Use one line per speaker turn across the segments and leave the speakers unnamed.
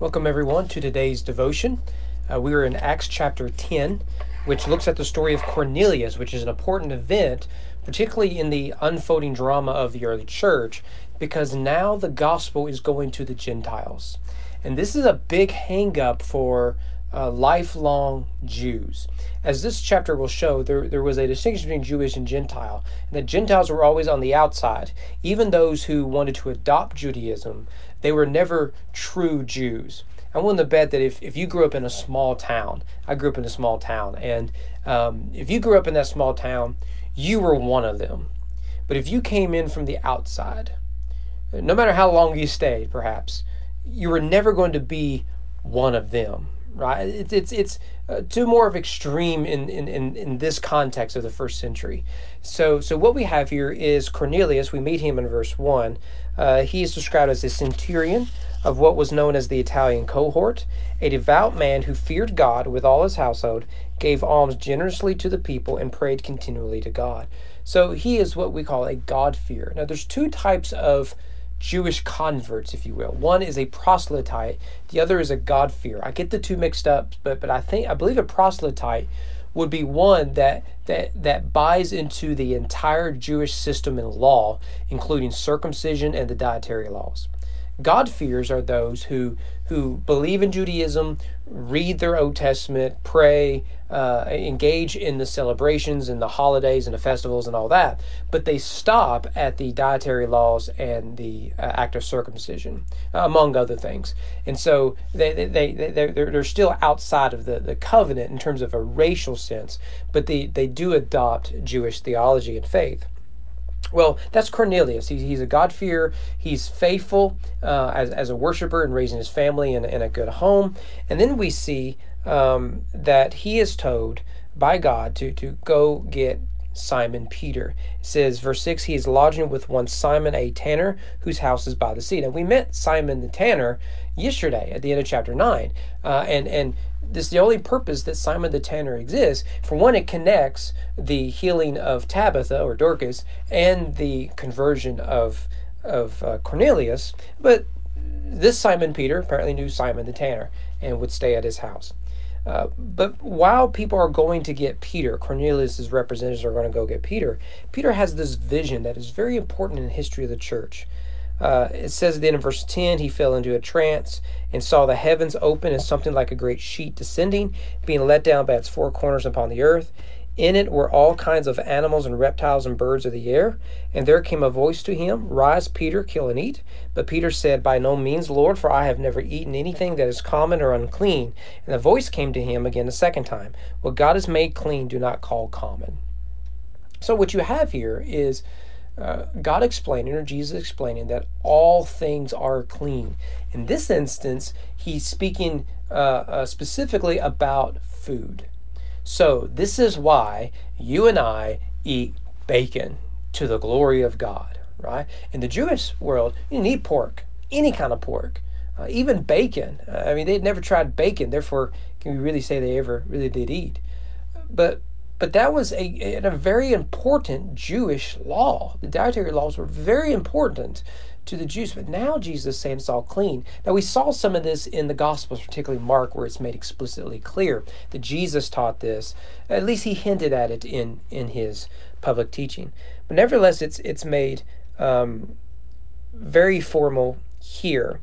Welcome, everyone, to today's devotion. Uh, we are in Acts chapter 10, which looks at the story of Cornelius, which is an important event, particularly in the unfolding drama of the early church, because now the gospel is going to the Gentiles. And this is a big hang up for uh, lifelong Jews. As this chapter will show, there, there was a distinction between Jewish and Gentile. And the Gentiles were always on the outside. Even those who wanted to adopt Judaism, they were never true Jews. I'm willing to bet that if, if you grew up in a small town, I grew up in a small town, and um, if you grew up in that small town, you were one of them. But if you came in from the outside, no matter how long you stayed, perhaps, you were never going to be one of them right? It's it's it's uh, too more of extreme in, in in in this context of the first century. So so what we have here is Cornelius. We meet him in verse one. Uh, he is described as a centurion of what was known as the Italian cohort, a devout man who feared God with all his household, gave alms generously to the people, and prayed continually to God. So he is what we call a God fear. Now there's two types of Jewish converts, if you will. One is a proselyte, the other is a God-fearer. I get the two mixed up, but but I think I believe a proselyte would be one that that that buys into the entire Jewish system and law, including circumcision and the dietary laws. God-fears are those who who believe in Judaism, read their Old Testament, pray, uh, engage in the celebrations and the holidays and the festivals and all that, but they stop at the dietary laws and the uh, act of circumcision, uh, among other things. And so they, they, they, they're, they're still outside of the, the covenant in terms of a racial sense, but they, they do adopt Jewish theology and faith. Well, that's Cornelius. He's, he's a God-fearer. He's faithful uh, as, as a worshiper and raising his family in, in a good home. And then we see um, that he is told by God to, to go get Simon Peter. It says, verse 6, he is lodging with one Simon a tanner, whose house is by the sea. Now, we met Simon the tanner yesterday at the end of chapter 9. Uh, and, and this is the only purpose that Simon the Tanner exists. For one, it connects the healing of Tabitha or Dorcas and the conversion of of uh, Cornelius. But this Simon Peter apparently knew Simon the Tanner and would stay at his house. Uh, but while people are going to get Peter, Cornelius's representatives are going to go get Peter, Peter has this vision that is very important in the history of the church. Uh, it says then in verse 10 he fell into a trance and saw the heavens open and something like a great sheet descending, being let down by its four corners upon the earth. In it were all kinds of animals and reptiles and birds of the air. And there came a voice to him, Rise, Peter, kill and eat. But Peter said, By no means, Lord, for I have never eaten anything that is common or unclean. And the voice came to him again a second time, What God has made clean, do not call common. So what you have here is uh, God explaining or Jesus explaining that all things are clean. In this instance, he's speaking uh, uh, specifically about food. So, this is why you and I eat bacon to the glory of God, right? In the Jewish world, you didn't eat pork, any kind of pork, uh, even bacon. I mean, they'd never tried bacon, therefore, can we really say they ever really did eat? But but that was a, a very important Jewish law. The dietary laws were very important to the Jews. But now Jesus is saying it's all clean. Now we saw some of this in the Gospels, particularly Mark, where it's made explicitly clear that Jesus taught this. At least he hinted at it in in his public teaching. But nevertheless, it's it's made um, very formal here.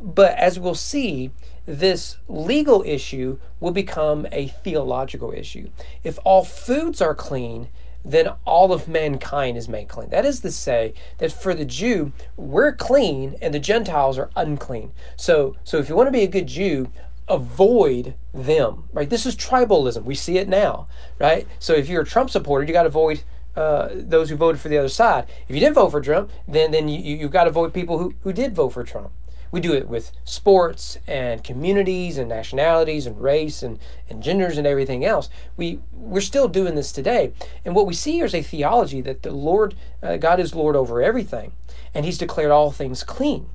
But as we'll see, this legal issue will become a theological issue. If all foods are clean, then all of mankind is made clean. That is to say that for the Jew, we're clean and the Gentiles are unclean. So, so if you want to be a good Jew, avoid them. Right? This is tribalism. We see it now. Right? So if you're a Trump supporter, you got to avoid uh, those who voted for the other side. If you didn't vote for Trump, then then you you've got to avoid people who who did vote for Trump. We do it with sports and communities and nationalities and race and, and genders and everything else. We, we're still doing this today. And what we see here is a theology that the Lord, uh, God is Lord over everything, and He's declared all things clean.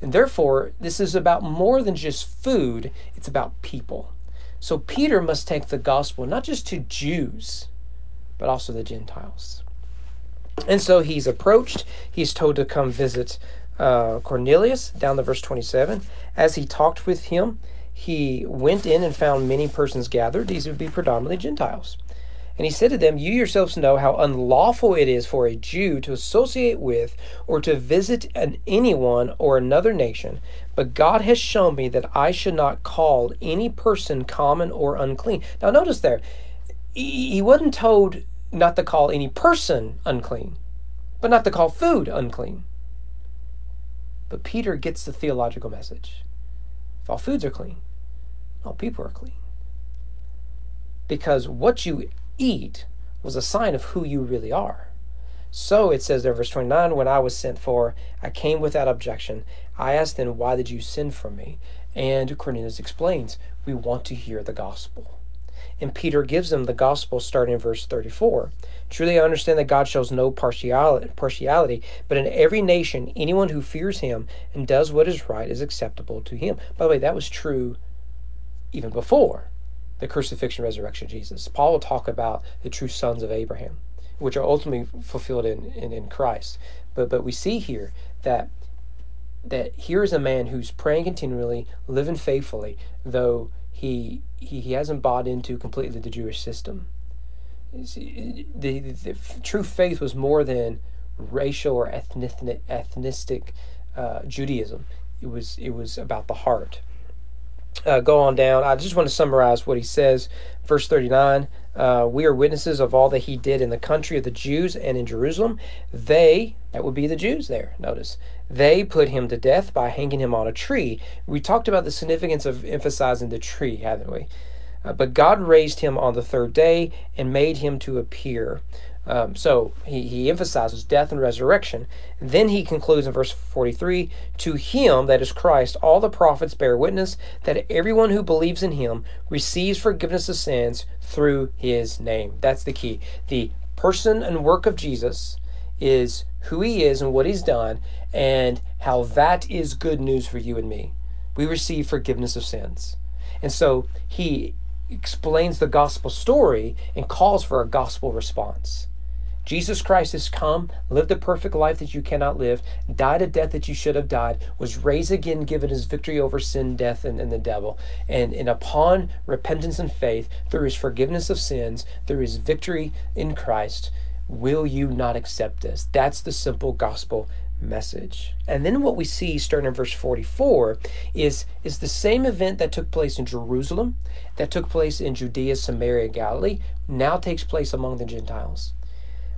And therefore, this is about more than just food, it's about people. So Peter must take the gospel not just to Jews, but also the Gentiles. And so he's approached, he's told to come visit uh, Cornelius, down to verse 27. As he talked with him, he went in and found many persons gathered. These would be predominantly Gentiles. And he said to them, You yourselves know how unlawful it is for a Jew to associate with or to visit an, anyone or another nation, but God has shown me that I should not call any person common or unclean. Now, notice there, he wasn't told not to call any person unclean, but not to call food unclean. But Peter gets the theological message. If all foods are clean, all people are clean. Because what you eat was a sign of who you really are. So it says there, verse 29, when I was sent for, I came without objection. I asked them, Why did you send for me? And Cornelius explains, We want to hear the gospel. And Peter gives them the gospel starting in verse 34. Truly, I understand that God shows no partiality, but in every nation, anyone who fears him and does what is right is acceptable to him. By the way, that was true even before the crucifixion resurrection of Jesus. Paul will talk about the true sons of Abraham, which are ultimately fulfilled in, in, in Christ. But but we see here that that here is a man who's praying continually, living faithfully, though he he, he hasn't bought into completely the Jewish system. The, the, the true faith was more than racial or ethnic, ethnistic uh, Judaism. It was it was about the heart uh, go on down. I just want to summarize what he says. Verse 39 uh, We are witnesses of all that he did in the country of the Jews and in Jerusalem. They, that would be the Jews there, notice, they put him to death by hanging him on a tree. We talked about the significance of emphasizing the tree, haven't we? Uh, but God raised him on the third day and made him to appear. Um, so he, he emphasizes death and resurrection. Then he concludes in verse 43 To him, that is Christ, all the prophets bear witness that everyone who believes in him receives forgiveness of sins through his name. That's the key. The person and work of Jesus is who he is and what he's done, and how that is good news for you and me. We receive forgiveness of sins. And so he explains the gospel story and calls for a gospel response. Jesus Christ has come, lived a perfect life that you cannot live, died a death that you should have died, was raised again, given his victory over sin, death, and, and the devil. And, and upon repentance and faith, through his forgiveness of sins, there is victory in Christ. Will you not accept this? That's the simple gospel message. And then what we see starting in verse 44 is, is the same event that took place in Jerusalem, that took place in Judea, Samaria, Galilee, now takes place among the Gentiles.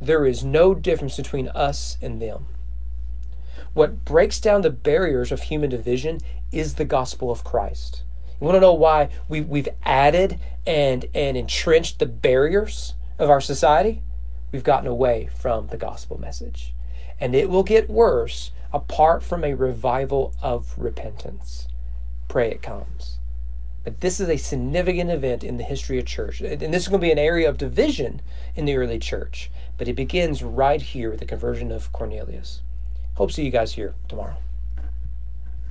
there is no difference between us and them. What breaks down the barriers of human division is the gospel of Christ. You want to know why we, we've added and, and entrenched the barriers of our society? We've gotten away from the gospel message. And it will get worse apart from a revival of repentance. Pray it comes. But this is a significant event in the history of church. And this is going to be an area of division in the early church. But it begins right here with the conversion of Cornelius. Hope to see you guys here tomorrow.